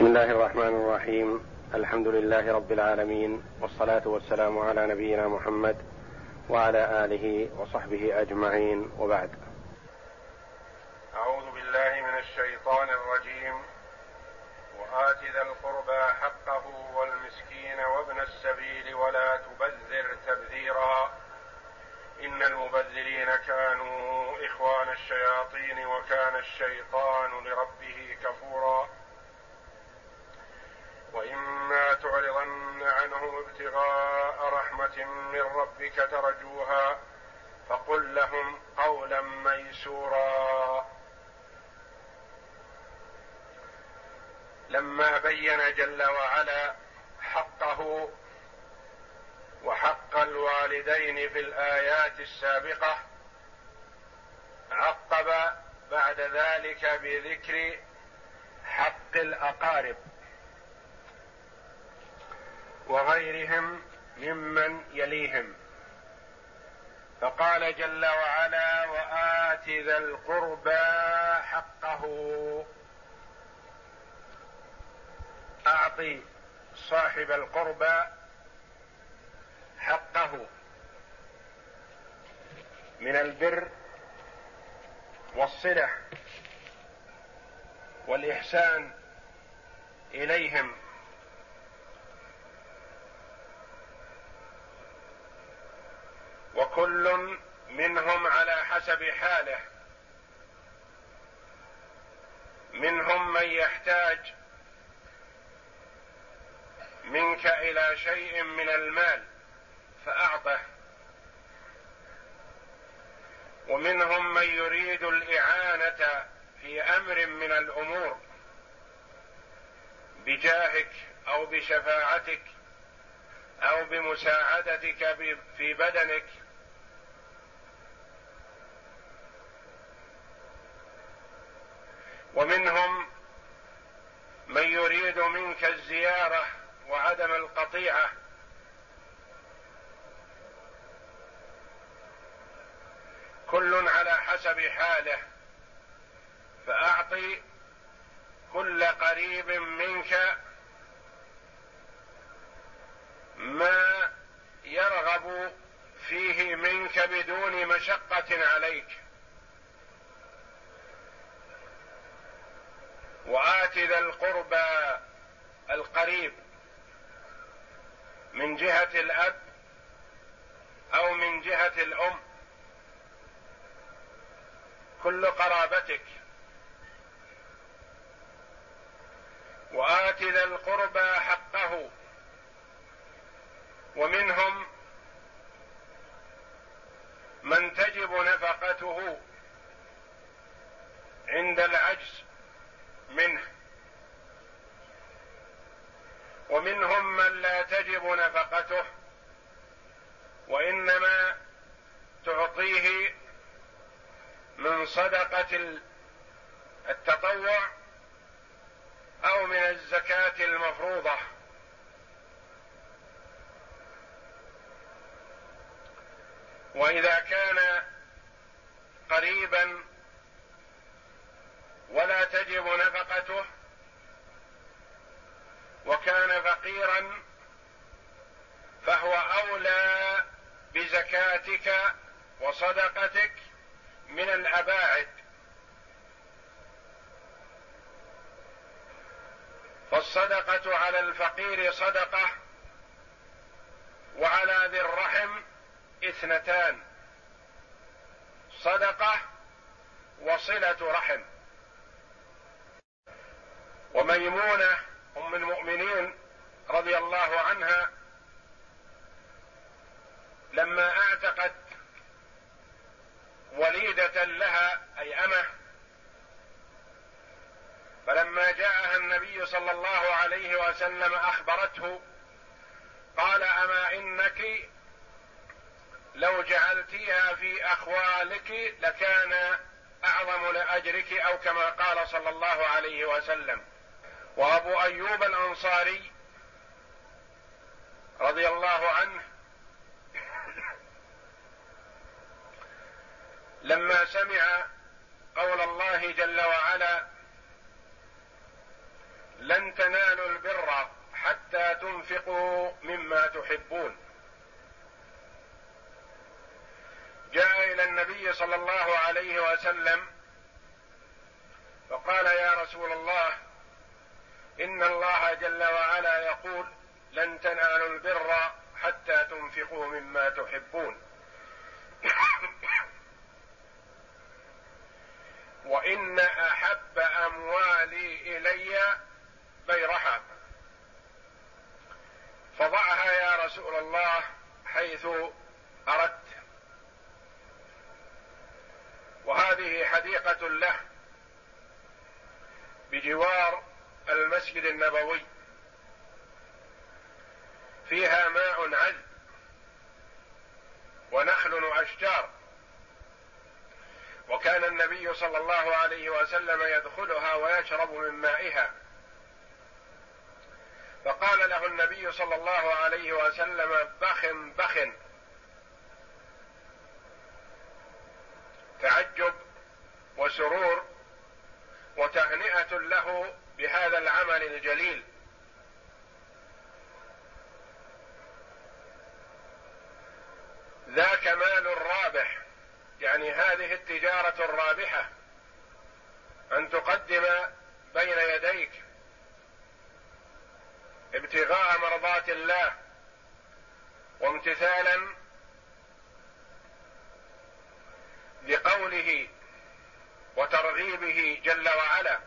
بسم الله الرحمن الرحيم. الحمد لله رب العالمين والصلاة والسلام على نبينا محمد وعلى آله وصحبه أجمعين. وبعد. أعوذ بالله من الشيطان الرجيم. وآت ذا القربى حقه والمسكين وابن السبيل ولا تبذر تبذيرا. إن المبذرين كانوا إخوان الشياطين وكان الشيطان لربه كفورا. وإما تعرضن عنهم ابتغاء رحمة من ربك ترجوها فقل لهم قولا ميسورا. لما بين جل وعلا حقه وحق الوالدين في الآيات السابقة عقب بعد ذلك بذكر حق الأقارب. وغيرهم ممن يليهم. فقال جل وعلا وآت ذا القربى حقه. أعطي صاحب القربى حقه. من البر والصلة والإحسان إليهم. وكل منهم على حسب حاله. منهم من يحتاج منك إلى شيء من المال فأعطه. ومنهم من يريد الإعانة في أمر من الأمور بجاهك أو بشفاعتك. أو بمساعدتك في بدنك. ومنهم من يريد منك الزيارة وعدم القطيعة. كل على حسب حاله. فأعطي كل قريب منك ما يرغب فيه منك بدون مشقة عليك. وآت ذا القربى القريب من جهة الأب أو من جهة الأم. كل قرابتك. وآت ذا القربى حقه. ومنهم من تجب نفقته عند العجز منه. ومنهم من لا تجب نفقته وإنما تعطيه من صدقة التطوع أو من الزكاة المفروضة. وإذا كان قريبا ولا تجب نفقته وكان فقيرا فهو أولى بزكاتك وصدقتك من الأباعد. فالصدقة على الفقير صدقة وعلى ذي الرحم اثنتان صدقة وصلة رحم. وميمونة أم المؤمنين رضي الله عنها لما أعتقت وليدة لها أي أمة فلما جاءها النبي صلى الله عليه وسلم أخبرته قال أما إنك لو جعلتيها في أخوالك لكان أعظم لأجرك أو كما قال صلى الله عليه وسلم. وأبو أيوب الأنصاري رضي الله عنه لما سمع قول الله جل وعلا لن تنالوا البر حتى تنفقوا مما تحبون جاء إلى النبي صلى الله عليه وسلم فقال يا رسول الله إن الله جل وعلا يقول لن تنالوا البر حتى تنفقوا مما تحبون. وإن أحب أموالي إلي بيرها فضعها يا رسول الله حيث أردت له بجوار المسجد النبوي. فيها ماء عذب ونخل واشجار وكان النبي صلى الله عليه وسلم يدخلها ويشرب من مائها. فقال له النبي صلى الله عليه وسلم بخ بخ تعجب وسرور وتهنئة له بهذا العمل الجليل. ذاك مال رابح يعني هذه التجارة الرابحة أن تقدم بين يديك ابتغاء مرضات الله وامتثالا لقوله وترغيبه جل وعلا.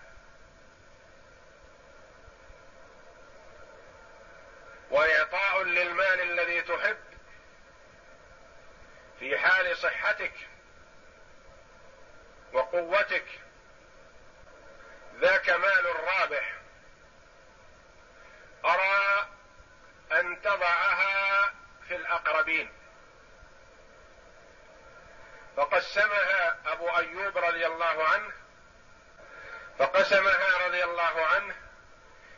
وإعطاء للمال الذي تحب في حال صحتك وقوتك ذاك مال رابح. أرى أن تضعها في الأقربين. فقسمها أبو أيوب رضي الله عنه فقسمها رضي الله عنه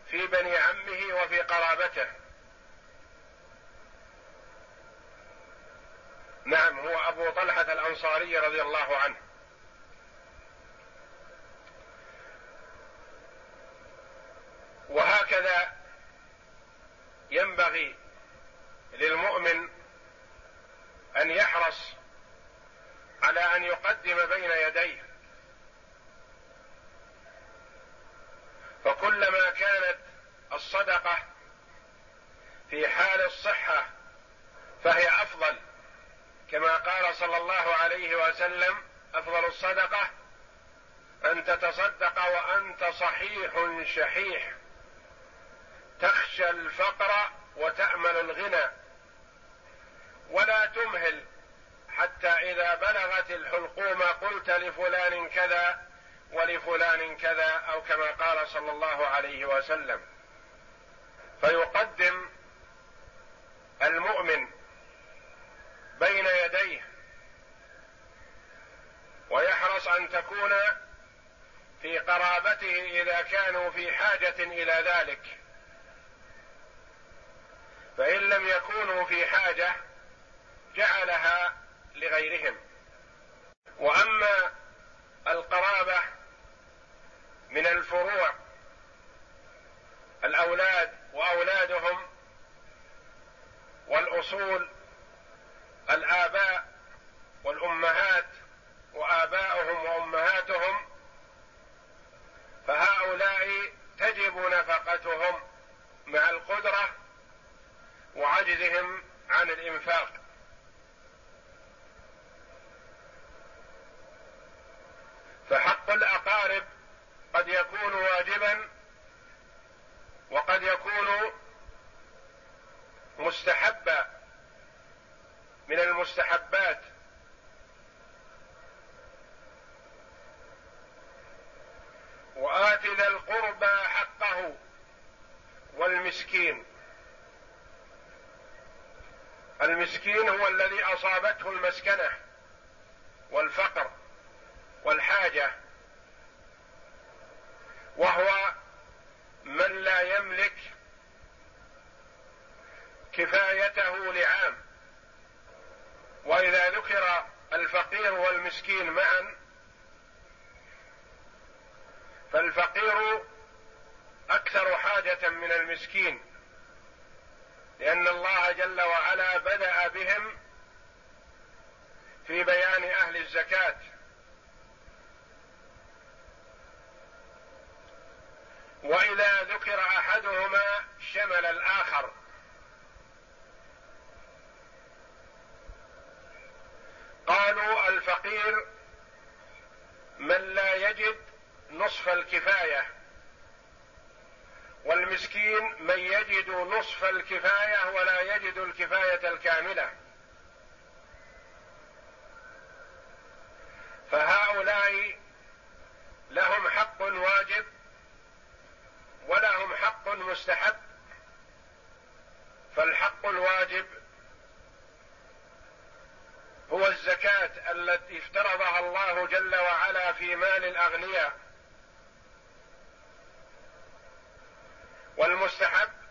في بني عمه وفي قرابته. نعم هو أبو طلحة الأنصاري رضي الله عنه. وهكذا ينبغي للمؤمن أن يحرص على أن يقدم بين يديه. فكلما كانت الصدقة في حال الصحة فهي أفضل كما قال صلى الله عليه وسلم أفضل الصدقة أن تتصدق وأنت صحيح شحيح. تخشى الفقر وتأمل الغنى. ولا تمهل حتى إذا بلغت الحلقوم قلت لفلان كذا ولفلان كذا أو كما قال صلى الله عليه وسلم. فيقدم المؤمن بين يديه ويحرص أن تكون في قرابته إذا كانوا في حاجة إلى ذلك. فإن لم يكونوا في حاجة جعلها لغيرهم. وأما القرابة من الفروع الأولاد وأولادهم والأصول الآباء والأمهات وآباؤهم وأمهاتهم فهؤلاء تجب نفقتهم مع القدرة وعجزهم عن الإنفاق فحق الأقارب قد يكون واجبا وقد يكون مستحبا من المستحبات وآت ذا القربى حقه والمسكين المسكين هو الذي أصابته المسكنة والفقر والحاجة وهو من لا يملك كفايته لعام واذا ذكر الفقير والمسكين معا فالفقير أكثر أكثر حاجة من المسكين لأن الله جل وعلا بدا بهم في بيان أهل الزكاه واذا ذكر احدهما شمل الآخر قالوا الفقير من لا يجد نصف الكفايه والمسكين من يجد نصف الكفاية ولا يجد الكفاية الكاملة. فهؤلاء لهم حق واجب ولهم حق مستحب. فالحق الواجب هو الزكاة التي افترضها الله جل وعلا في مال الأغنياء. والمستحب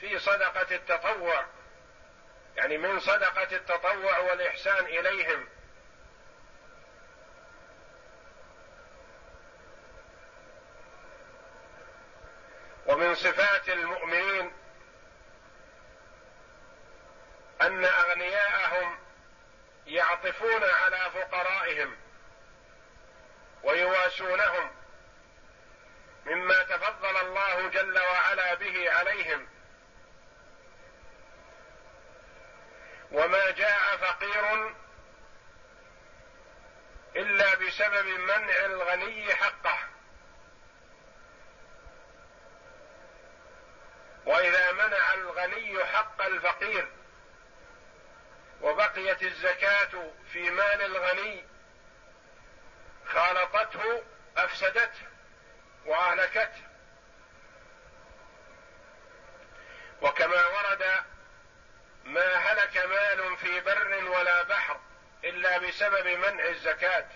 في صدقة التطوع يعني من صدقة التطوع والإحسان إليهم. ومن صفات المؤمنين أن أغنياءهم يعطفون على فقرائهم ويواسونهم مما تفضل الله جل وعلا به عليهم. وما جاء فقير إلا بسبب منع الغني حقه. وإذا منع الغني حق الفقير وبقيت الزكاة في مال الغني خالطته أفسدته وأهلكته. وكما ورد ما هلك مال في بر ولا بحر إلا بسبب منع الزكاة.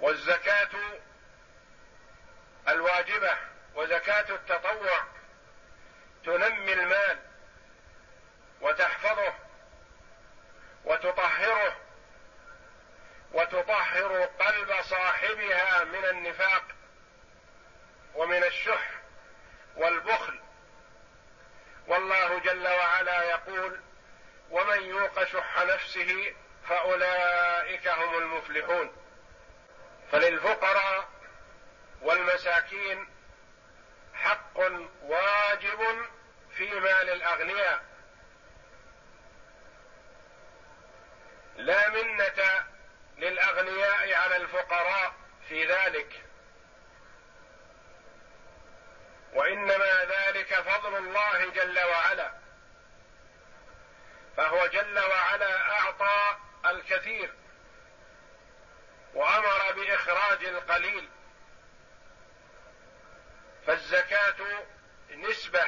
والزكاة الواجبة وزكاة التطوع تنمي المال وتحفظه وتطهره وتطهر قلب صاحبها من النفاق ومن الشح والبخل والله جل وعلا يقول شح نفسه فأولئك هم المفلحون. فللفقراء والمساكين حق واجب في مال الأغنياء. لا منة للأغنياء على الفقراء في ذلك. وإنما ذلك فضل الله جل وعلا. فهو جل وعلا أعطى الكثير وأمر بإخراج القليل فالزكاة نسبة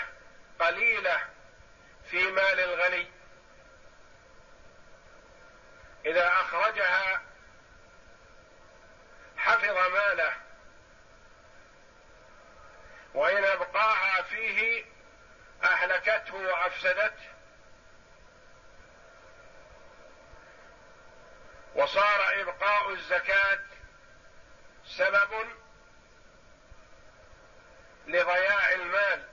قليلة في مال الغني. إذا أخرجها حفظ ماله وإن أبقاها فيه أهلكته وأفسدته. وصار إبقاء الزكاة سبب لضياع المال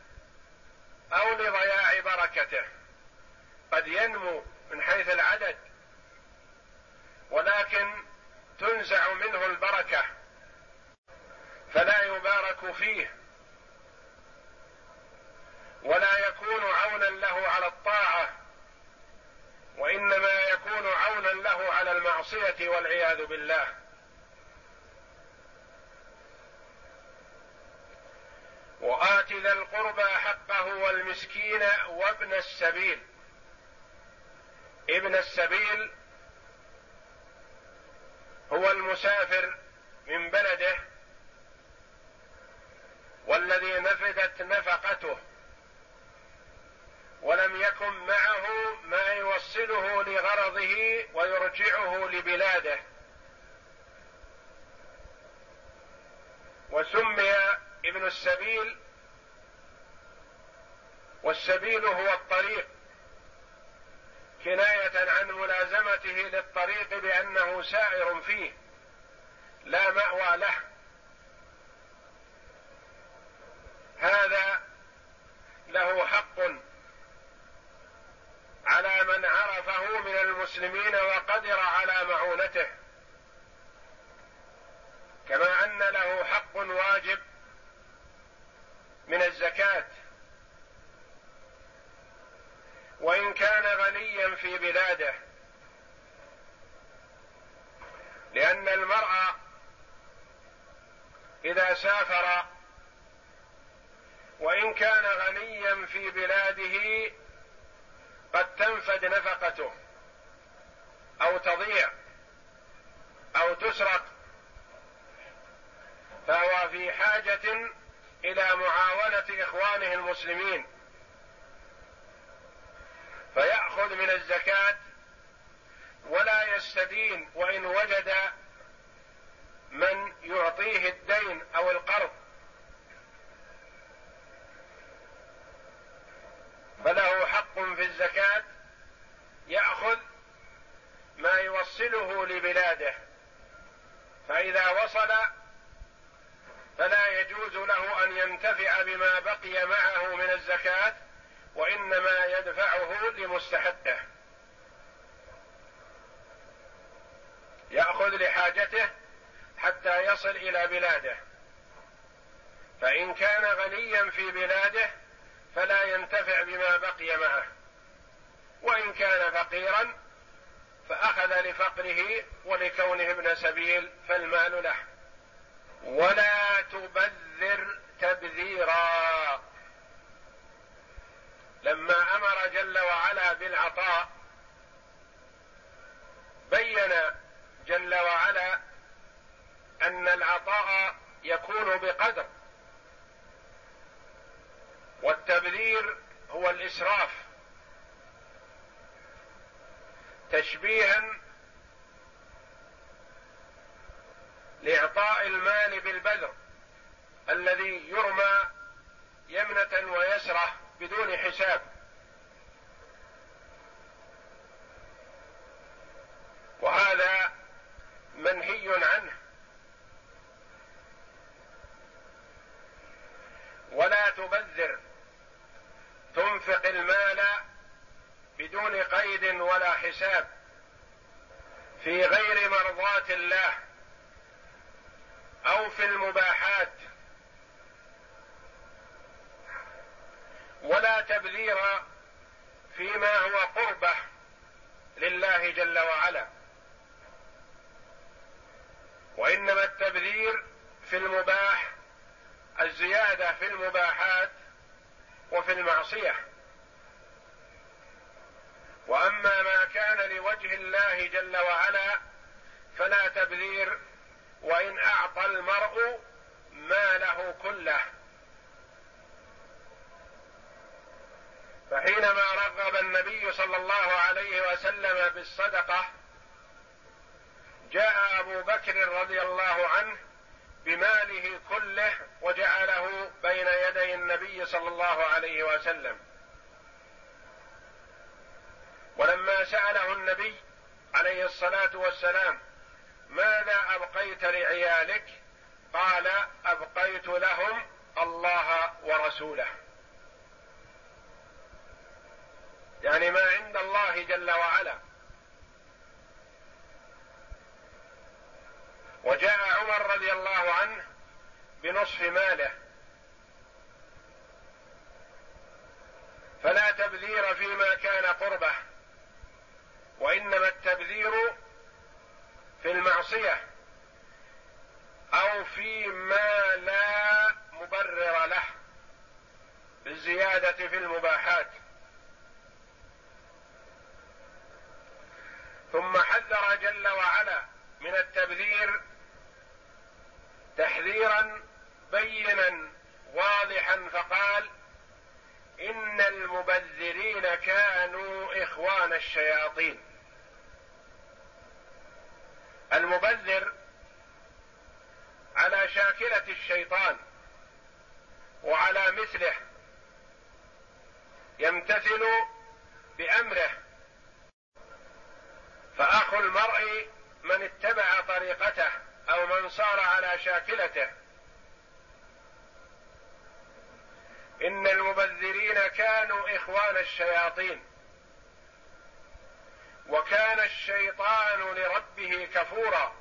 أو لضياع بركته. قد ينمو من حيث العدد ولكن تنزع منه البركة فلا يبارك فيه ولا يكون عونا له على الطاعة. وإنما يكون عونا له على المعصية والعياذ بالله. وآت ذا القربى حقه والمسكين وابن السبيل. ابن السبيل هو المسافر من بلده والذي نفذت نفقته. ولم يكن معه ما يوصله لغرضه ويرجعه لبلاده. وسمي ابن السبيل والسبيل هو الطريق. كناية عن ملازمته للطريق بأنه سائر فيه لا مأوى له. هذا له حق المسلمين وقدر على معونته. كما أن له حق واجب من الزكاة. وإن كان غنيا في بلاده. لأن المرء إذا سافر وإن كان غنيا في بلاده قد تنفد نفقته أو تضيع أو تسرق فهو في حاجة إلى معاونة إخوانه المسلمين. فيأخذ من الزكاة ولا يستدين وإن وجد من يعطيه الدين أو القرض. فله حق في الزكاه ياخذ ما لبلاده. فإذا وصل فلا يجوز له أن ينتفع بما بقي معه من الزكاة وإنما يدفعه لمستحقه. يأخذ لحاجته حتى يصل إلى بلاده. فإن كان غنيا في بلاده فلا ينتفع بما بقي معه. وإن كان فقيرا فأخذ لفقره ولكونه ابن سبيل فالمال له. ولا تبذر تبذيرا. لما أمر جل وعلا بالعطاء بين جل وعلا أن العطاء يكون بقدر والتبذير هو الإسراف. تشبيها لإعطاء المال بالبذر الذي يرمى يمنة ويسرة بدون حساب. وهذا منهي عنه. ولا تبذر تنفق المال بدون قيد ولا حساب في غير مرضاه الله أو في المباحات ولا تبذير فيما هو قربة لله جل وعلا. وإنما التبذير في المباح الزيادة في المباحات وفي المعصية. وأما ما كان لوجه الله جل وعلا فلا تبذير وإن أعطى المرء ماله كله. فحينما رغب النبي صلى الله عليه وسلم بالصدقة جاء أبو بكر رضي الله عنه بماله كله وجعله بين يدي النبي صلى الله عليه وسلم. ولما سأله النبي عليه الصلاة والسلام ماذا أبقيت لعيالك؟ قال أبقيت لهم الله ورسوله. يعني ما عند الله جل وعلا. وجاء عمر رضي الله عنه بنصف ماله. فلا تبذير فيما كان قربه. وإنما التبذير في المعصية أو فيما لا مبرر له بالزيادة في المباحات. ثم حذر جل وعلا من التبذير تحذيرا بينا واضحا فقال إن المبذرين كانوا إخوان الشياطين. المبذر على شاكلة الشيطان وعلى مثله يمتثل بأمره. فأخو المرء من اتبع طريقته أو من صار على شاكلته. إن المبذرين كانوا إخوان الشياطين. وكان الشيطان لربه كفورا.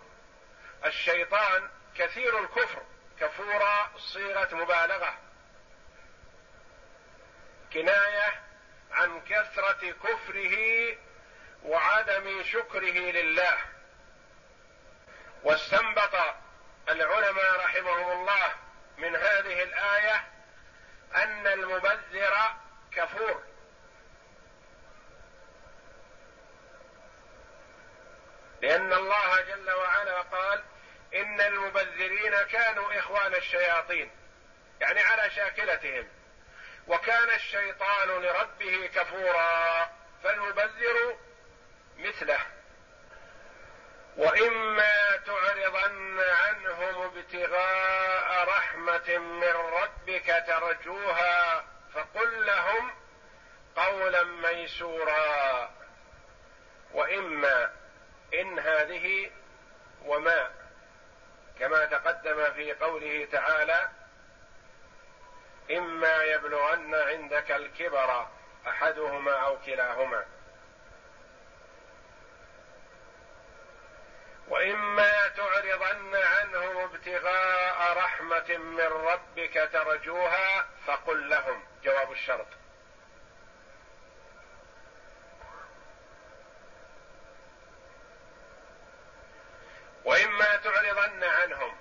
الشيطان كثير الكفر كفورا صيغة مبالغة. كناية عن كثرة كفره وعدم شكره لله. واستنبط العلماء رحمهم الله من هذه الآية أن المبذر كفور. لأن الله جل وعلا قال إن المبذرين كانوا إخوان الشياطين يعني على شاكلتهم. وكان الشيطان لربه كفورا فالمبذر مثله. وإما تعرضن عنهم ابتغاء رحمة من ربك ترجوها فقل لهم قولا ميسورا. وإما إن هذه وما كما تقدم في قوله تعالى إما يبلغن عندك الكبر أحدهما أو كلاهما. وإما تعرضن عنهم ابتغاء رحمة من ربك ترجوها فقل لهم جواب الشرط. تعرضن عنهم.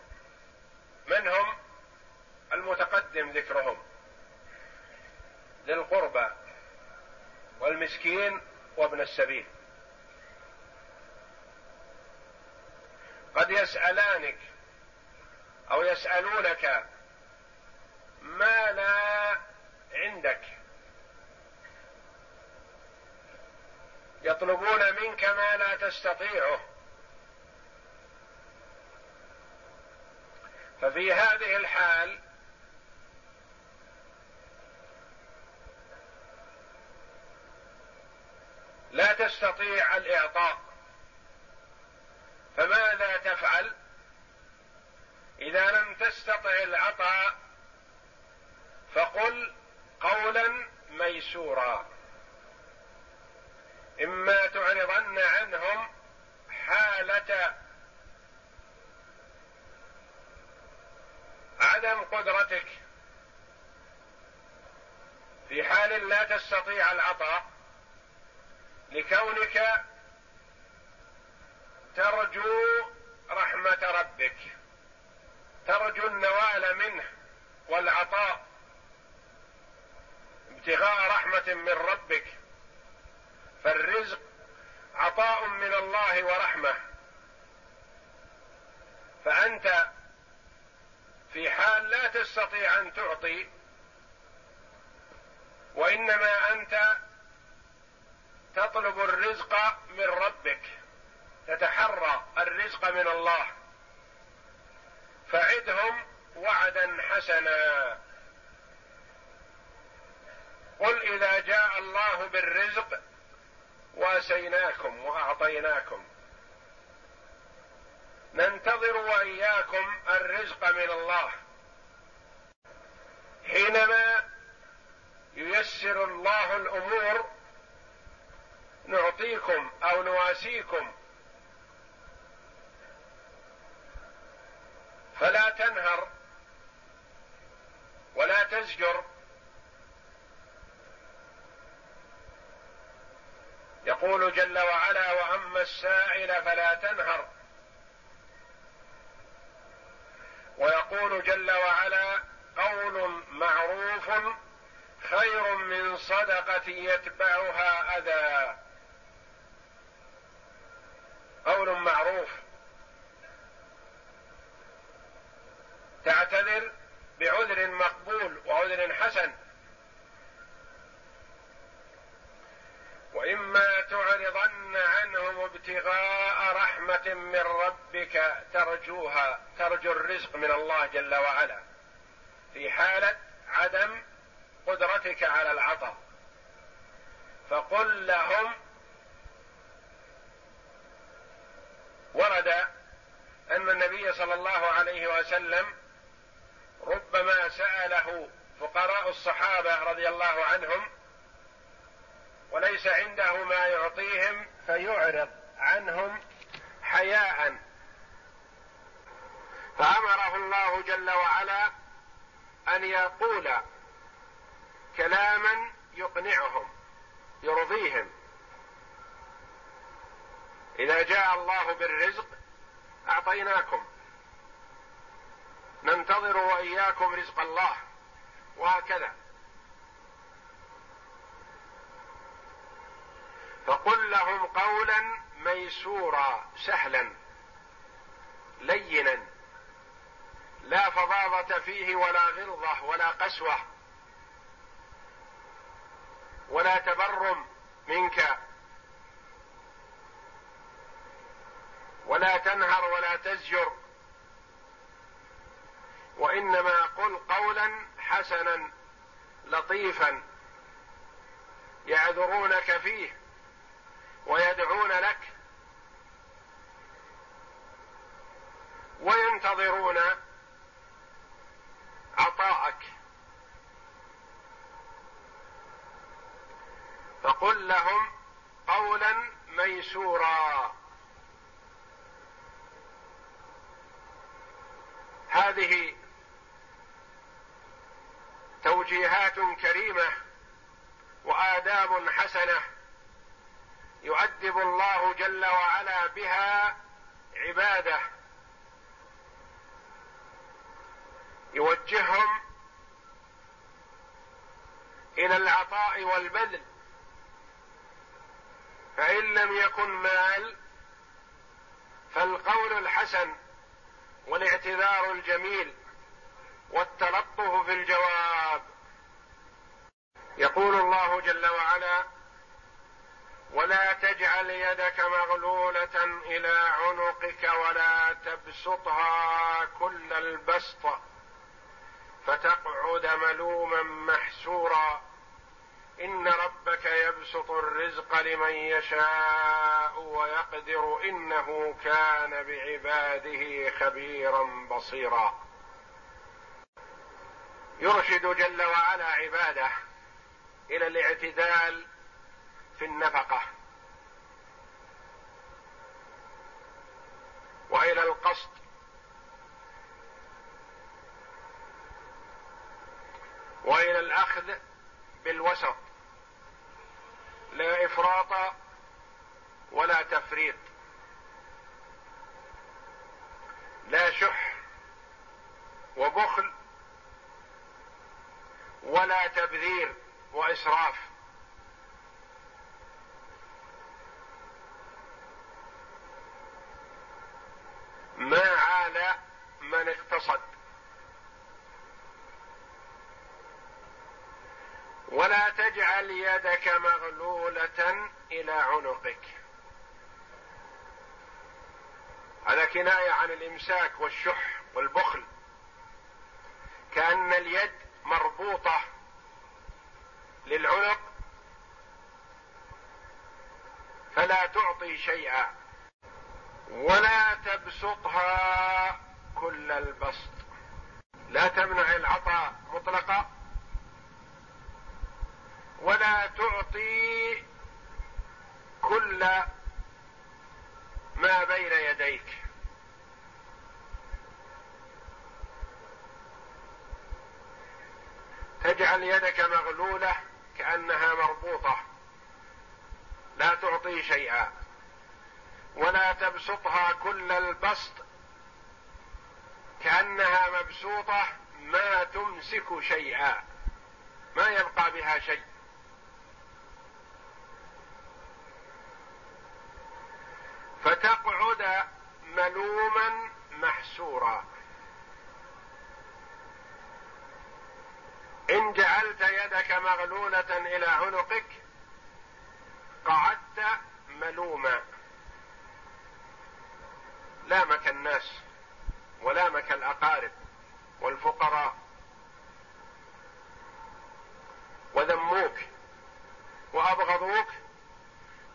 من هم المتقدم ذكرهم. ذي القربى والمسكين وابن السبيل. قد يسألانك أو يسألونك ما لا عندك. يطلبون منك ما لا تستطيعه. ففي هذه الحال لا تستطيع الإعطاء فماذا تفعل إذا لم تستطع العطاء فقل قولا ميسورا. إما تعرضن عنهم حالة عدم قدرتك في حال لا تستطيع العطاء لكونك ترجو رحمة ربك ترجو النوال منه والعطاء ابتغاء رحمة من ربك فالرزق عطاء من الله ورحمة فأنت في حال لا تستطيع أن تعطي وإنما أنت تطلب الرزق من ربك تتحرى الرزق من الله. فعدهم وعدا حسنا. قل إذا جاء الله بالرزق وأسيناكم وأعطيناكم. ننتظر وإياكم الرزق من الله. حينما ييسر الله الأمور نعطيكم أو نواسيكم. فلا تنهر ولا تزجر. يقول جل وعلا وأما السائل فلا تنهر. ويقول جل وعلا قول معروف خير من صدقة يتبعها أذى. قول معروف. تعتذر بعذر مقبول وعذر حسن. وإما تعرضن عنهم ابتغاء رحمة من ربك ترجوها ترجو الرزق من الله جل وعلا. في حالة عدم قدرتك على العطاء. فقل لهم ورد أن النبي صلى الله عليه وسلم ربما سأله فقراء الصحابة رضي الله عنهم وليس عنده ما يعطيهم فيعرض عنهم حياء. فأمره الله جل وعلا أن يقول كلاما يقنعهم يرضيهم. إذا جاء الله بالرزق أعطيناكم. ننتظر وإياكم رزق الله وهكذا. فقل لهم قولا ميسورا سهلا لينا. لا فظاظه فيه ولا غلظة ولا قسوة ولا تبرم منك ولا تنهر ولا تزجر. وإنما قل قولا حسنا لطيفا يعذرونك فيه. ويدعون لك وينتظرون عطاءك. فقل لهم قولا ميسورا. هذه توجيهات كريمة وآداب حسنة يؤدب الله جل وعلا بها عباده. يوجههم إلى العطاء والبذل. فإن لم يكن مال فالقول الحسن والاعتذار الجميل والتلطف في الجواب. يقول الله جل وعلا ولا تجعل يدك مغلولة إلى عنقك ولا تبسطها كل البسط فتقعد ملوما محسورا. إن ربك يبسط الرزق لمن يشاء ويقدر إنه كان بعباده خبيرا بصيرا. يرشد جل وعلا عباده إلى الاعتدال في النفقة. وإلى القصد. وإلى الأخذ بالوسط. لا إفراط ولا تفريط. لا شح وبخل ولا تبذير وإسراف. ما عال من اقتصد. ولا تجعل يدك مغلولة إلى عنقك. هذا كناية عن الإمساك والشح والبخل. كأن اليد مربوطة للعنق فلا تعطي شيئا. ولا تبسطها كل البسط. لا تمنع العطاء مطلقا. ولا تعطي كل ما بين يديك. تجعل يدك مغلولة كأنها مربوطة. لا تعطي شيئا. ولا تبسطها كل البسط كأنها مبسوطة ما تمسك شيئا ما يبقى بها شيء. فتقعد ملوما محسورا. إن جعلت يدك مغلولة إلى عنقك قعدت ملوما. لامك الناس ولامك الأقارب والفقراء وذموك وأبغضوك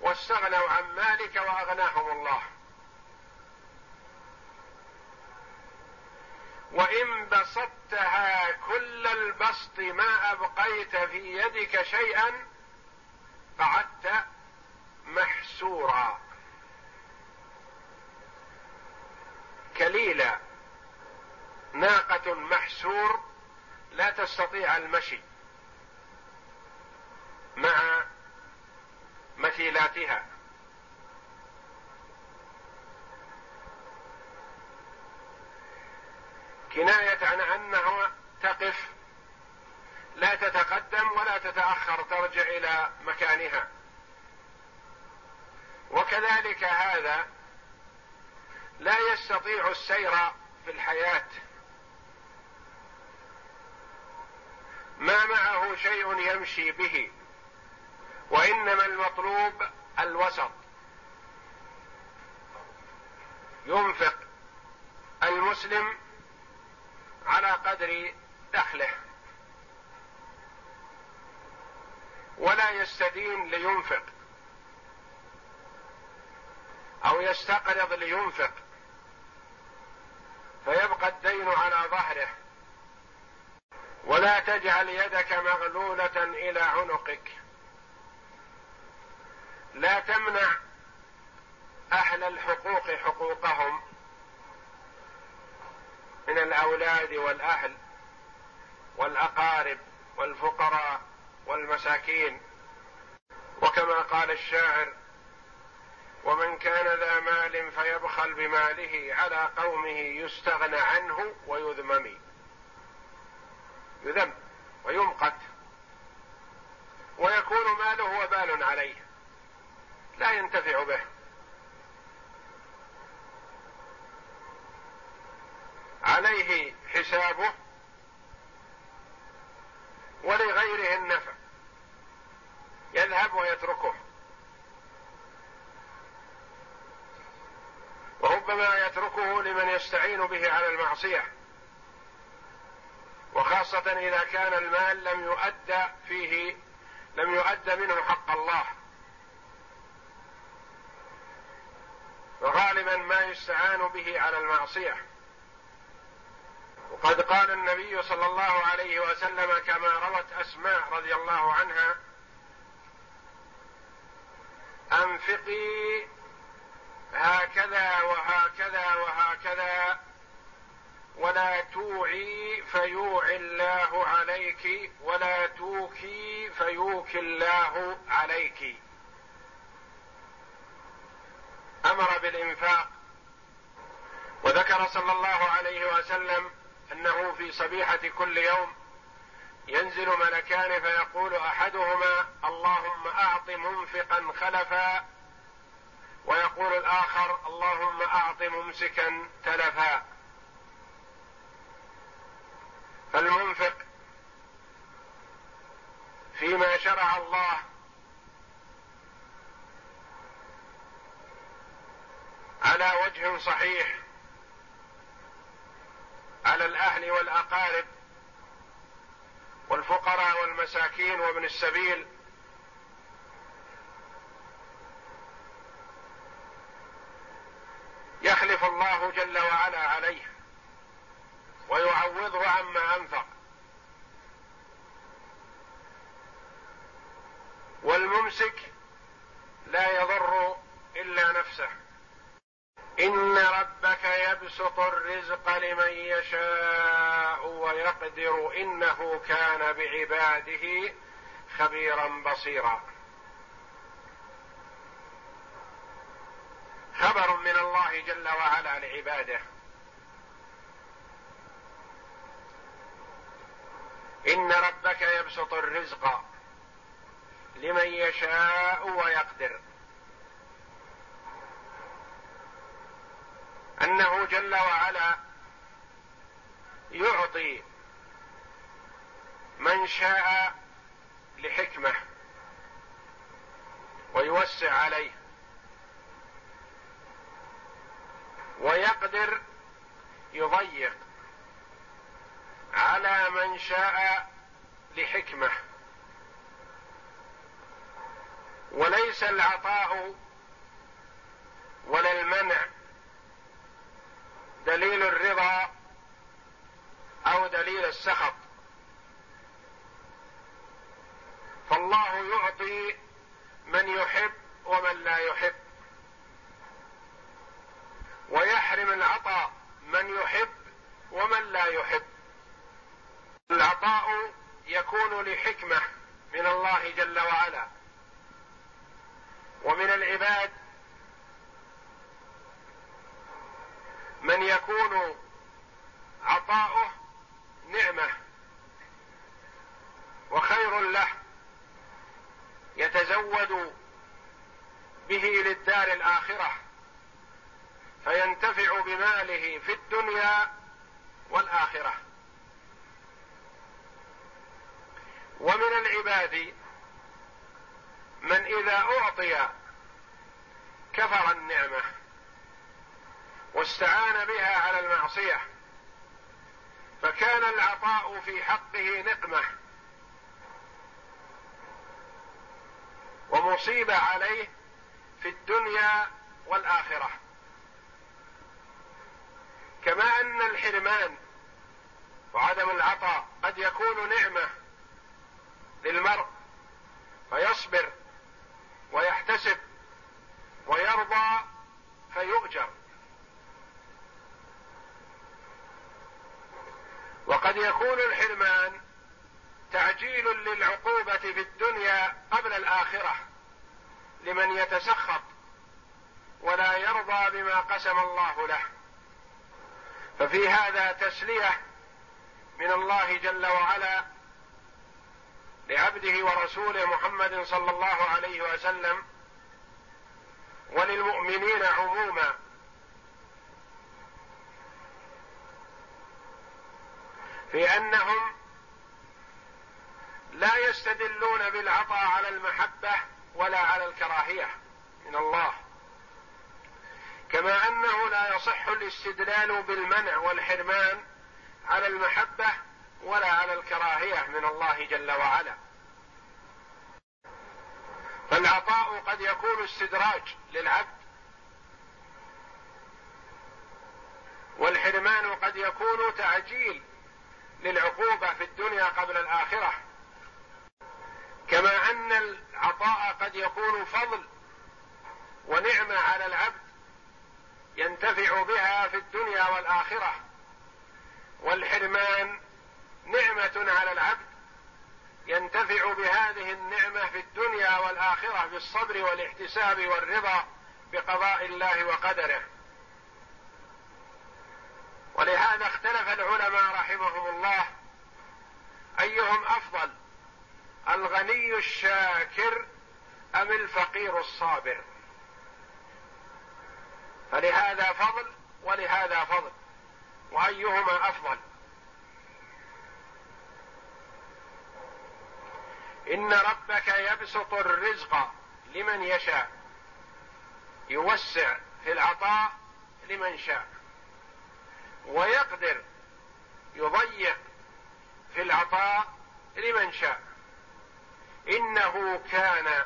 واستغنوا عن مالك وأغناهم الله. وإن بسطتها كل البسط ما أبقيت في يدك شيئا قعدت محسورا. كليلا ناقة محسور لا تستطيع المشي مع مثيلاتها. كناية عن أنه تقف لا تتقدم ولا تتأخر ترجع إلى مكانها. وكذلك هذا لا يستطيع السير في الحياة. ما معه شيء يمشي به وإنما المطلوب الوسط. ينفق المسلم على قدر دخله. ولا يستدين لينفق أو يستقرض لينفق. فيبقى الدين على ظهره. ولا تجعل يدك مغلولة إلى عنقك. لا تمنع أهل الحقوق حقوقهم من الأولاد والأهل والأقارب والفقراء والمساكين. وكما قال الشاعر ومن كان ذا مال فيبخل بماله على قومه يستغنى عنه ويذمم. يذم ويمقت. ويكون ماله وبال عليه. لا ينتفع به. عليه حسابه ولغيره النفع. يذهب ويتركه. وربما يتركه لمن يستعين به على المعصية. وخاصة إذا كان المال لم يؤد فيه لم يؤد منه حق الله. وغالبا ما يستعان به على المعصية. وقد قال النبي صلى الله عليه وسلم كما روت أسماء رضي الله عنها أنفقي هكذا وهكذا وهكذا. ولا توعي فيوعي الله عليك ولا توكي فيوكي الله عليك. أمر بالإنفاق. وذكر صلى الله عليه وسلم أنه في صبيحة كل يوم ينزل ملكان فيقول أحدهما اللهم أعط منفقا خلفا ويقول الآخر اللهم أعط ممسكا تلفا. فالمنفق فيما شرع الله على وجه صحيح على الأهل والأقارب والفقراء والمساكين وابن السبيل يخلف الله جل وعلا عليه ويعوضه عما أنفق. والممسك لا يضر إلا نفسه. إن ربك يبسط الرزق لمن يشاء ويقدر إنه كان بعباده خبيرا بصيرا خبر من الله جل وعلا لعباده. إن ربك يبسط الرزق لمن يشاء ويقدر. أنه جل وعلا يعطي من شاء لحكمة ويوسع عليه. ويقدر يضيق على من شاء لحكمة. وليس العطاء ولا المنع دليل الرضا أو دليل السخط. فالله يعطي من يحب ومن لا يحب. ويحرم العطاء من يحب ومن لا يحب. العطاء يكون لحكمة من الله جل وعلا ومن العباد من يكون عطاؤه نعمة وخير له يتزود به للدار الآخرة. فينتفع بماله في الدنيا والآخرة. ومن العباد من إذا أعطي كفر النعمة واستعان بها على المعصية فكان العطاء في حقه نقمة. ومصيبه عليه في الدنيا والآخرة. كما أن الحرمان وعدم العطاء قد يكون نعمة للمرء فيصبر ويحتسب ويرضى فيؤجر. وقد يكون الحرمان تعجيل للعقوبة في الدنيا قبل الآخرة لمن يتسخط ولا يرضى بما قسم الله له. ففي هذا تسلية من الله جل وعلا لعبده ورسوله محمد صلى الله عليه وسلم وللمؤمنين عموما. في أنهم لا يستدلون بالعطاء على المحبة ولا على الكراهية من الله. كما أنه لا يصح الاستدلال بالمنع والحرمان على المحبة ولا على الكراهية من الله جل وعلا. فالعطاء قد يكون استدراج للعبد والحرمان قد يكون تعجيل للعقوبة في الدنيا قبل الآخرة. كما أن العطاء قد يكون فضل ونعمة على العبد ينتفع بها في الدنيا والآخرة. والحرمان نعمة على العبد ينتفع بهذه النعمة في الدنيا والآخرة بالصبر والاحتساب والرضا بقضاء الله وقدره. ولهذا اختلف العلماء رحمهم الله أيهم أفضل الغني الشاكر أم الفقير الصابر؟ فلهذا فضل ولهذا فضل. وأيهما أفضل؟ إن ربك يبسط الرزق لمن يشاء يوسع في العطاء لمن شاء ويقدر يضيق في العطاء لمن شاء. إنه كان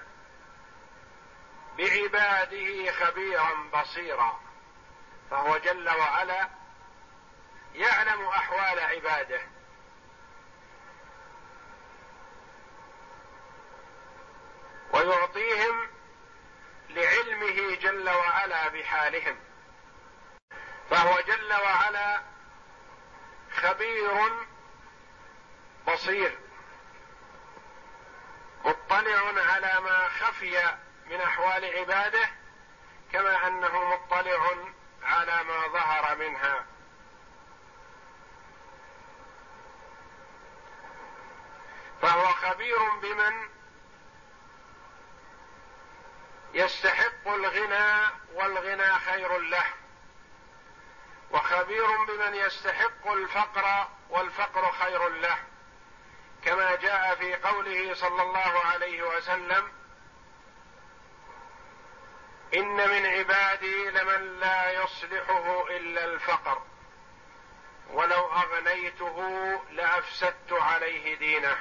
بعباده خبيرا بصيرا فهو جل وعلا يعلم أحوال عباده. ويعطيهم لعلمه جل وعلا بحالهم فهو جل وعلا خبير بصير مطلع على ما خفي من أحوال عباده كما أنه مطلع على ما ظهر منها. فهو خبير بمن يستحق الغنى والغنى خير له وخبير بمن يستحق الفقر والفقر خير له كما جاء في قوله صلى الله عليه وسلم إن من عبادي لمن لا يصلحه إلا الفقر. ولو أغنيته لأفسدت عليه دينه.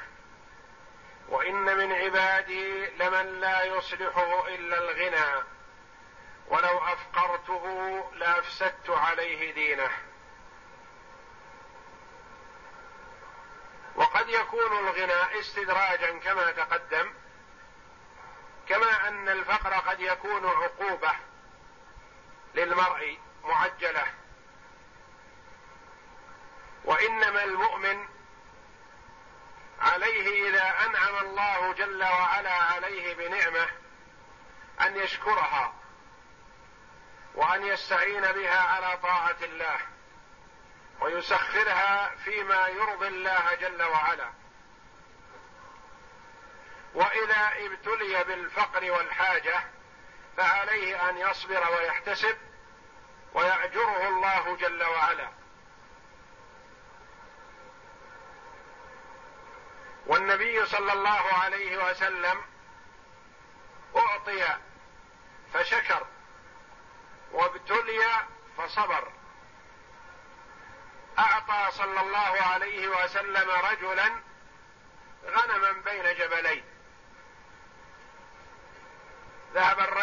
وإن من عبادي لمن لا يصلحه إلا الغنى. ولو أفقرته لأفسدت عليه دينه. وقد يكون الغنى استدراجا كما تقدم. كما أن الفقر قد يكون عقوبة للمرء معجلة. وإنما المؤمن عليه إذا أنعم الله جل وعلا عليه بنعمة أن يشكرها وأن يستعين بها على طاعة الله ويسخرها فيما يرضي الله جل وعلا. وإذا ابتلي بالفقر والحاجة فعليه أن يصبر ويحتسب ويأجره الله جل وعلا. والنبي صلى الله عليه وسلم أعطي فشكر وابتلي فصبر. أعطى صلى الله عليه وسلم رجلا غنما بين جبلين.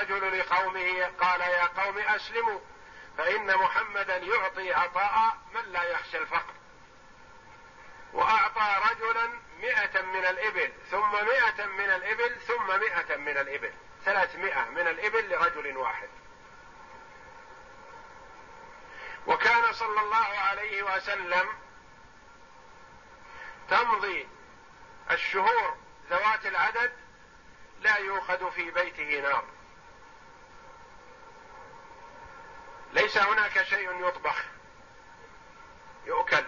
الرجل لقومه قال يا قوم أسلموا فإن محمدا يعطي عطاء من لا يخشى الفقر. وأعطى رجلا مئة من الإبل ثم مئة من الإبل ثم مئة من الإبل. ثلاثمائة من الإبل لرجل واحد. وكان صلى الله عليه وسلم تمضي الشهور ذوات العدد لا يوقد في بيته نار. ليس هناك شيء يطبخ يؤكل.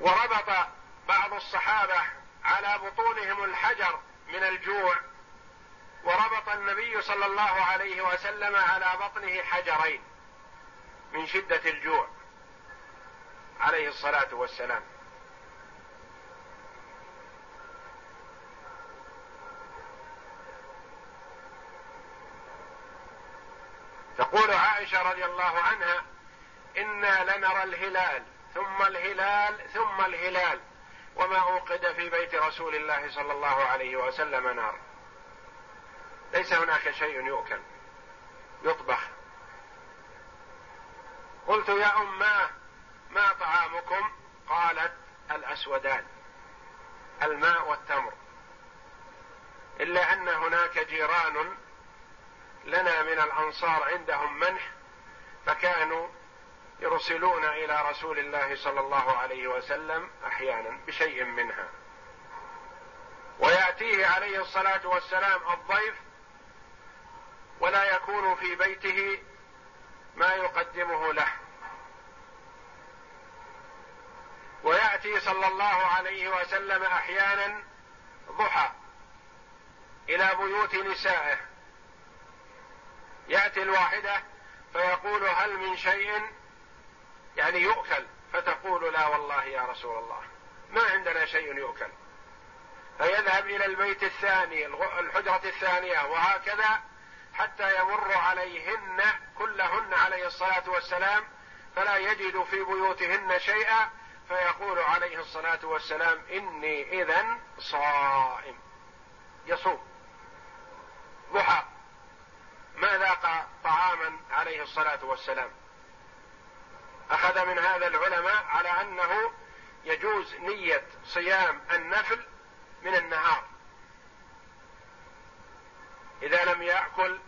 وربط بعض الصحابة على بطونهم الحجر من الجوع وربط النبي صلى الله عليه وسلم على بطنه حجرين من شدة الجوع عليه الصلاة والسلام. تقول عائشة رضي الله عنها إنا لنرى الهلال ثم الهلال ثم الهلال وما أوقد في بيت رسول الله صلى الله عليه وسلم نار. ليس هناك شيء يؤكل يطبخ. قلت يا اماه ما طعامكم؟ قالت الأسودان الماء والتمر. إلا أن هناك جيران لنا من الأنصار عندهم منح فكانوا يرسلون إلى رسول الله صلى الله عليه وسلم أحيانا بشيء منها. ويأتيه عليه الصلاة والسلام الضيف ولا يكون في بيته ما يقدمه له. ويأتي صلى الله عليه وسلم أحيانا ضحى إلى بيوت نسائه. يأتي الواحدة فيقول هل من شيء؟ يعني يؤكل فتقول لا والله يا رسول الله ما عندنا شيء يؤكل. فيذهب إلى البيت الثاني الحجرة الثانية وهكذا حتى يمر عليهن كلهن عليه الصلاة والسلام فلا يجد في بيوتهن شيئا فيقول عليه الصلاة والسلام إني اذا صائم. يصوم. ضحى. ما ذاق طعاما عليه الصلاة والسلام. أخذ من هذا العلماء على أنه يجوز نية صيام النفل من النهار. إذا لم يأكل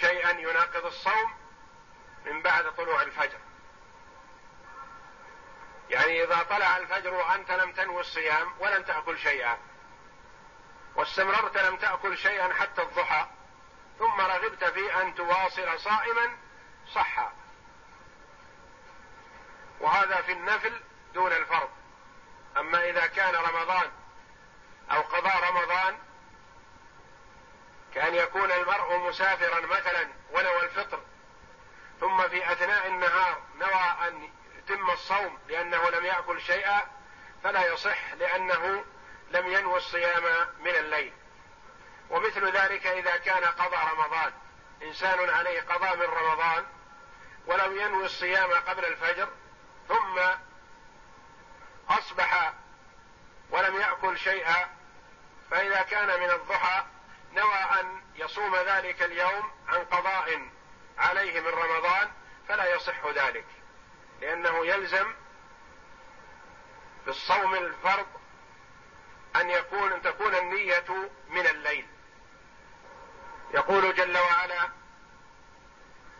شيئا يناقض الصوم من بعد طلوع الفجر. يعني إذا طلع الفجر وأنت لم تنوي الصيام ولم تأكل شيئا واستمررت لم تأكل شيئا حتى الضحى ثم رغبت في أن تواصل صائما صح وهذا في النفل دون الفرض. أما إذا كان رمضان أو قضاء رمضان كأن يكون المرء مسافرا مثلا ونوى الفطر ثم في أثناء النهار نوى أن يتم الصوم لأنه لم يأكل شيئا فلا يصح لأنه لم ينوي الصيام من الليل. ومثل ذلك إذا كان قضى رمضان. إنسان عليه قضاء من رمضان ولم ينوي الصيام قبل الفجر ثم أصبح ولم يأكل شيئا فإذا كان من الضحى نوى أن يصوم ذلك اليوم عن قضاء عليه من رمضان فلا يصح ذلك. لأنه يلزم بالصوم الفرض أن يكون أن تكون النية من الليل. يقول جل وعلا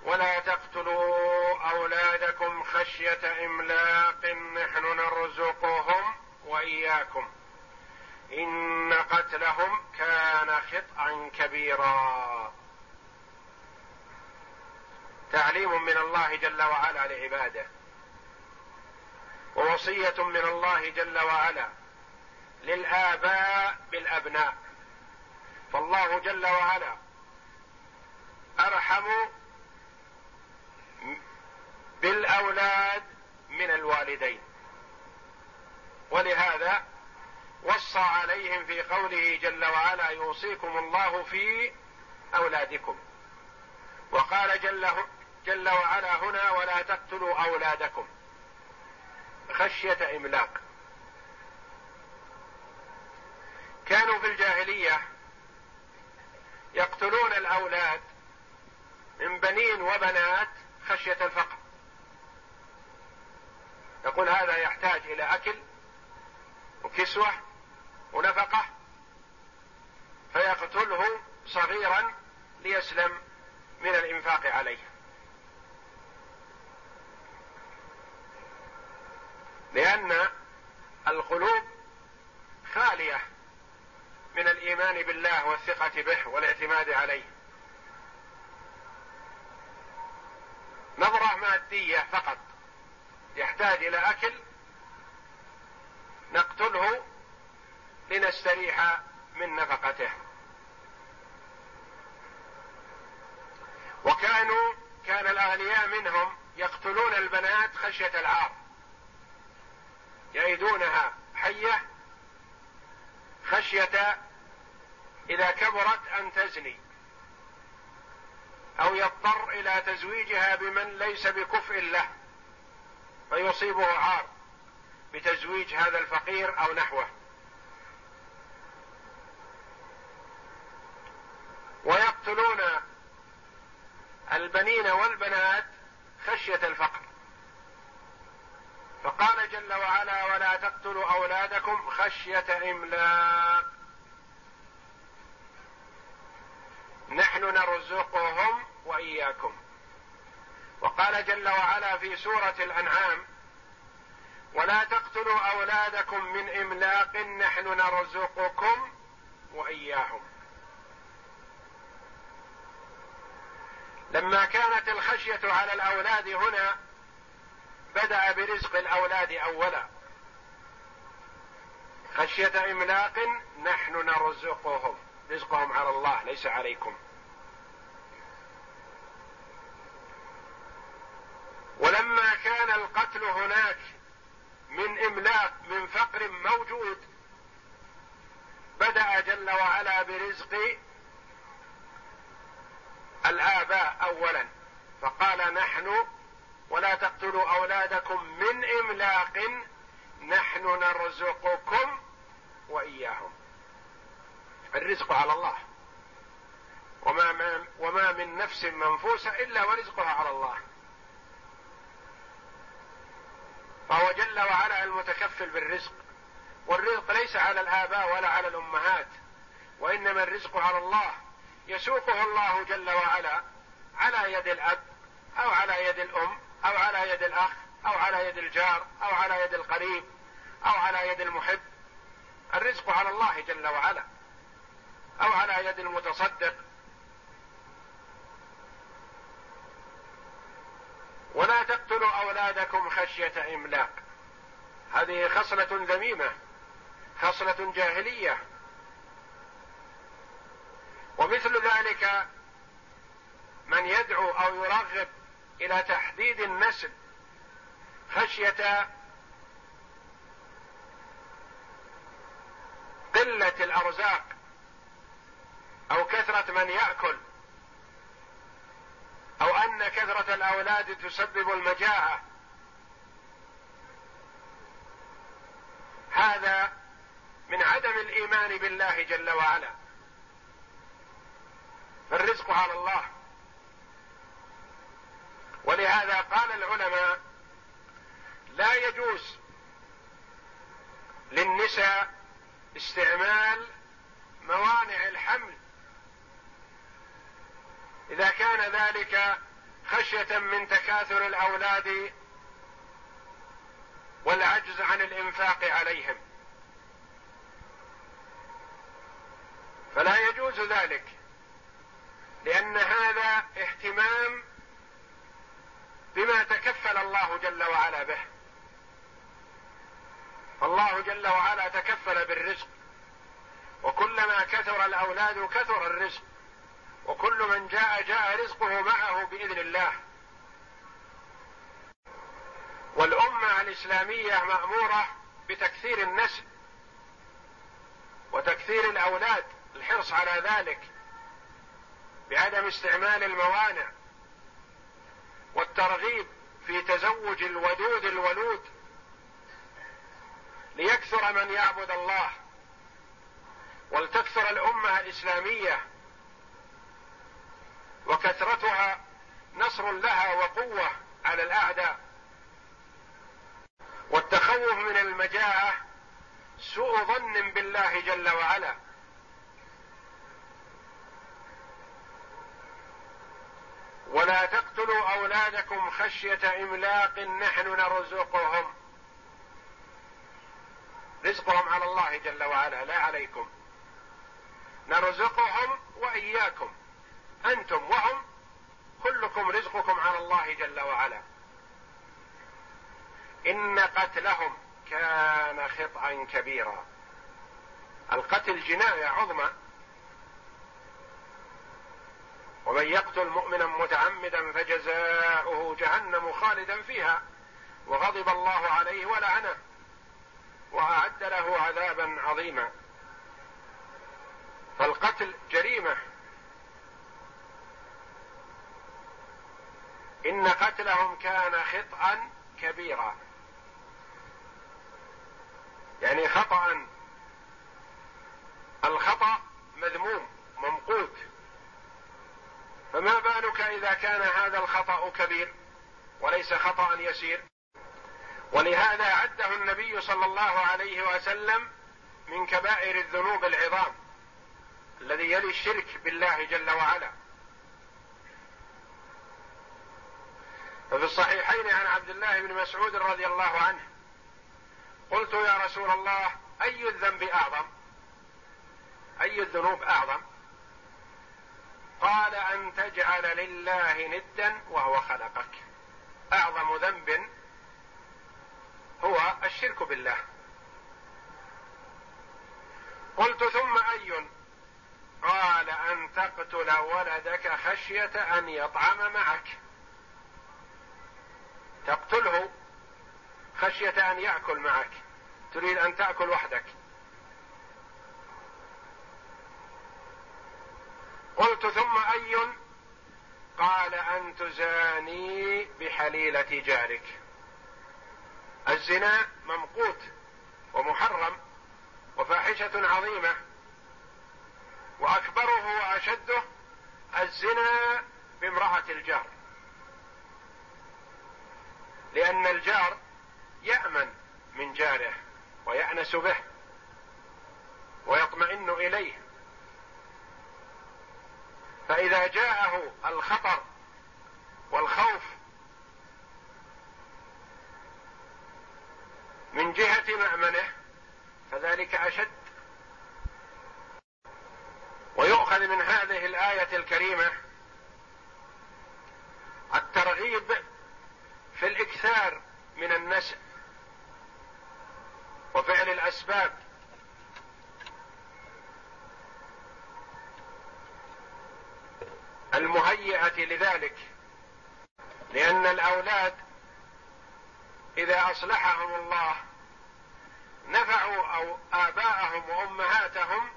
ولا تقتلوا أولادكم خشية إملاق نحن نرزقهم وإياكم. إن قتلهم كان خطأ كبيرا. تعليم من الله جل وعلا لعباده ووصية من الله جل وعلا للآباء بالأبناء. فالله جل وعلا أرحم بالأولاد من الوالدين. ولهذا وصى عليهم في قوله جل وعلا يوصيكم الله في أولادكم. وقال جل جل وعلا هنا ولا تقتلوا أولادكم. خشية إملاق. كانوا في الجاهلية يقتلون الأولاد من بنين وبنات خشية الفقر. يقول هذا يحتاج إلى أكل وكسوة ونفقة فيقتله صغيرا ليسلم من الإنفاق عليه. لأن القلوب خالية من الإيمان بالله والثقة به والاعتماد عليه. مادية فقط. يحتاج إلى أكل نقتله لنستريح من نفقته. وكانوا كان الأغنياء منهم يقتلون البنات خشية العار. يعيدونها حية خشية إذا كبرت أن تزني. أو يضطر إلى تزويجها بمن ليس بكفء له فيصيبه عار بتزويج هذا الفقير أو نحوه. ويقتلون البنين والبنات خشية الفقر. فقال جل وعلا ولا تقتلوا أولادكم خشية إملاق. نحن نرزقهم وإياكم. وقال جل وعلا في سورة الأنعام ولا تقتلوا أولادكم من إملاق نحن نرزقكم وإياهم. لما كانت الخشية على الأولاد هنا بدأ برزق الأولاد اولا. خشية إملاق نحن نرزقهم. رزقهم على الله ليس عليكم. ولما كان القتل هناك من إملاق من فقر موجود بدأ جل وعلا برزق الآباء اولا فقال نحن ولا تقتلوا أولادكم من إملاق نحن نرزقكم وإياهم. الرزق على الله. وما وما من نفس منفوسة إلا ورزقها على الله. فهو جل وعلا المتكفل بالرزق. والرزق ليس على الآباء ولا على الأمهات وإنما الرزق على الله. يسوقه الله جل وعلا على يد الأب أو على يد الأم أو على يد الأخ أو على يد الجار أو على يد القريب أو على يد المحب. الرزق على الله جل وعلا أو على يد المتصدق ولا تقتلوا أولادكم خشية إملاق. هذه خصلة ذميمة خصلة جاهلية. ومثل ذلك من يدعو أو يرغب إلى تحديد النسل خشية قلة الأرزاق أو كثرة من يأكل. أو أن كثرة الأولاد تسبب المجاعة. هذا من عدم الإيمان بالله جل وعلا. فالرزق على الله. ولهذا قال العلماء لا يجوز للنساء استعمال موانع الحمل إذا كان ذلك خشية من تكاثر الأولاد والعجز عن الإنفاق عليهم. فلا يجوز ذلك لأن هذا اهتمام بما تكفل الله جل وعلا به. فالله جل وعلا تكفل بالرزق وكلما كثر الأولاد كثر الرزق. وكل من جاء جاء رزقه معه بإذن الله. والأمة الإسلامية مأمورة بتكثير النسل وتكثير الأولاد الحرص على ذلك بعدم استعمال الموانع والترغيب في تزوج الودود الولود. ليكثر من يعبد الله ولتكثر الأمة الإسلامية وكثرتها نصر لها وقوة على الأعداء. والتخوف من المجاعة سوء ظن بالله جل وعلا. ولا تقتلوا أولادكم خشية إملاق نحن نرزقهم. رزقهم على الله جل وعلا لا عليكم. نرزقهم وإياكم. أنتم وهم كلكم رزقكم على الله جل وعلا. إن قتلهم كان خطأ كبيرا. القتل جناية عظمى. ومن يقتل مؤمنا متعمدا فجزاؤه جهنم خالدا فيها وغضب الله عليه ولعنه وأعد له عذابا عظيما. فالقتل جريمة. إن قتلهم كان خطأ كبيرا. يعني خطأ. الخطأ مذموم ممقوت. فما بالك إذا كان هذا الخطأ كبير وليس خطا يسير؟ ولهذا عده النبي صلى الله عليه وسلم من كبائر الذنوب العظام الذي يلي الشرك بالله جل وعلا. ففي الصحيحين عن عبد الله بن مسعود رضي الله عنه قلت يا رسول الله أي الذنب أعظم؟ أي الذنوب أعظم؟ قال أن تجعل لله ندا وهو خلقك. أعظم ذنب هو الشرك بالله. قلت ثم أي؟ قال أن تقتل ولدك خشية أن يطعم معك. تقتله خشية أن يأكل معك. تريد أن تأكل وحدك. قلت ثم أي؟ قال أن تزاني بحليلة جارك. الزنا ممقوت ومحرم وفاحشة عظيمة. وأكبره وأشده الزنا بامرأة الجار. لأن الجار يأمن من جاره ويأنس به ويطمئن إليه. فإذا جاءه الخطر والخوف من جهة مأمنه فذلك أشد. ويؤخذ من هذه الآية الكريمة الترغيب في الإكثار من النسل وفعل الأسباب. المهيئة لذلك لأن الأولاد إذا أصلحهم الله نفعوا أو آباءهم وأمهاتهم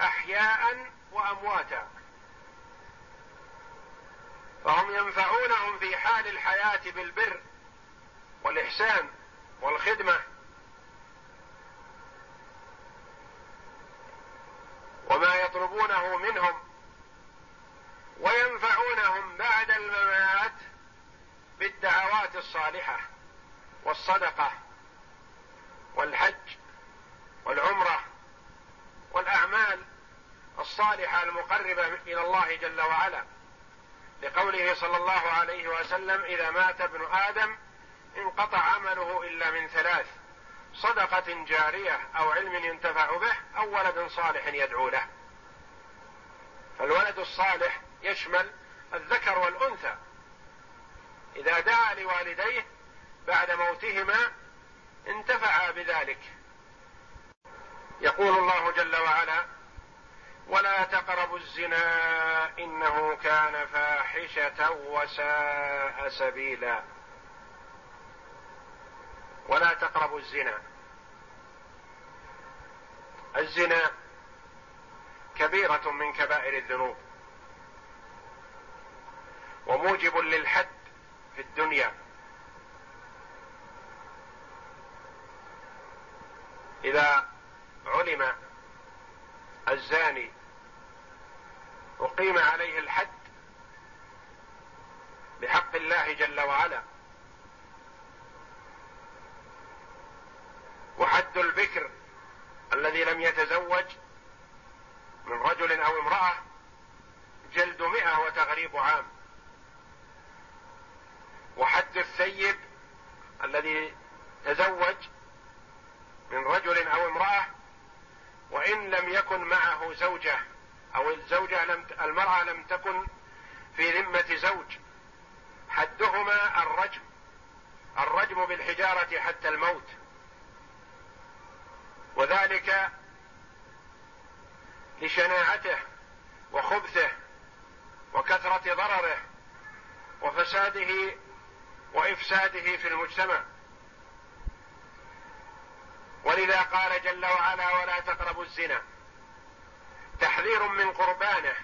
أحياء وأمواتا. فهم ينفعونهم في حال الحياة بالبر والإحسان والخدمة. وما يطلبونه منهم وينفعونهم بعد الممات بالدعوات الصالحة والصدقة والحج والعمرة والأعمال الصالحة المقربة إلى الله جل وعلا. لقوله صلى الله عليه وسلم إذا مات ابن آدم انقطع عمله إلا من ثلاث صدقة جارية أو علم ينتفع به أو ولد صالح يدعو له. فالولد الصالح يشمل الذكر والأنثى. إذا دعا لوالديه بعد موتهما انتفعا بذلك. يقول الله جل وعلا ولا تقربوا الزنا إنه كان فاحشة وساء سبيلا. ولا تقربوا الزنا. الزنا كبيرة من كبائر الذنوب. وموجب للحد في الدنيا. إذا علم الزاني. أقيم عليه الحد بحق الله جل وعلا. وحد البكر الذي لم يتزوج من رجل أو امرأة جلد مئة وتغريب عام. وحد الثيب الذي تزوج من رجل أو امرأة وإن لم يكن معه زوجة أو الزوجة لم المرأة لم تكن في ذمة زوج حدهما الرجم الرجم بالحجارة حتى الموت. وذلك لشناعته وخبثه وكثرة ضرره وفساده وإفساده في المجتمع. ولذا قال جل وعلا ولا تقربوا الزنا. تحذير من قربانه.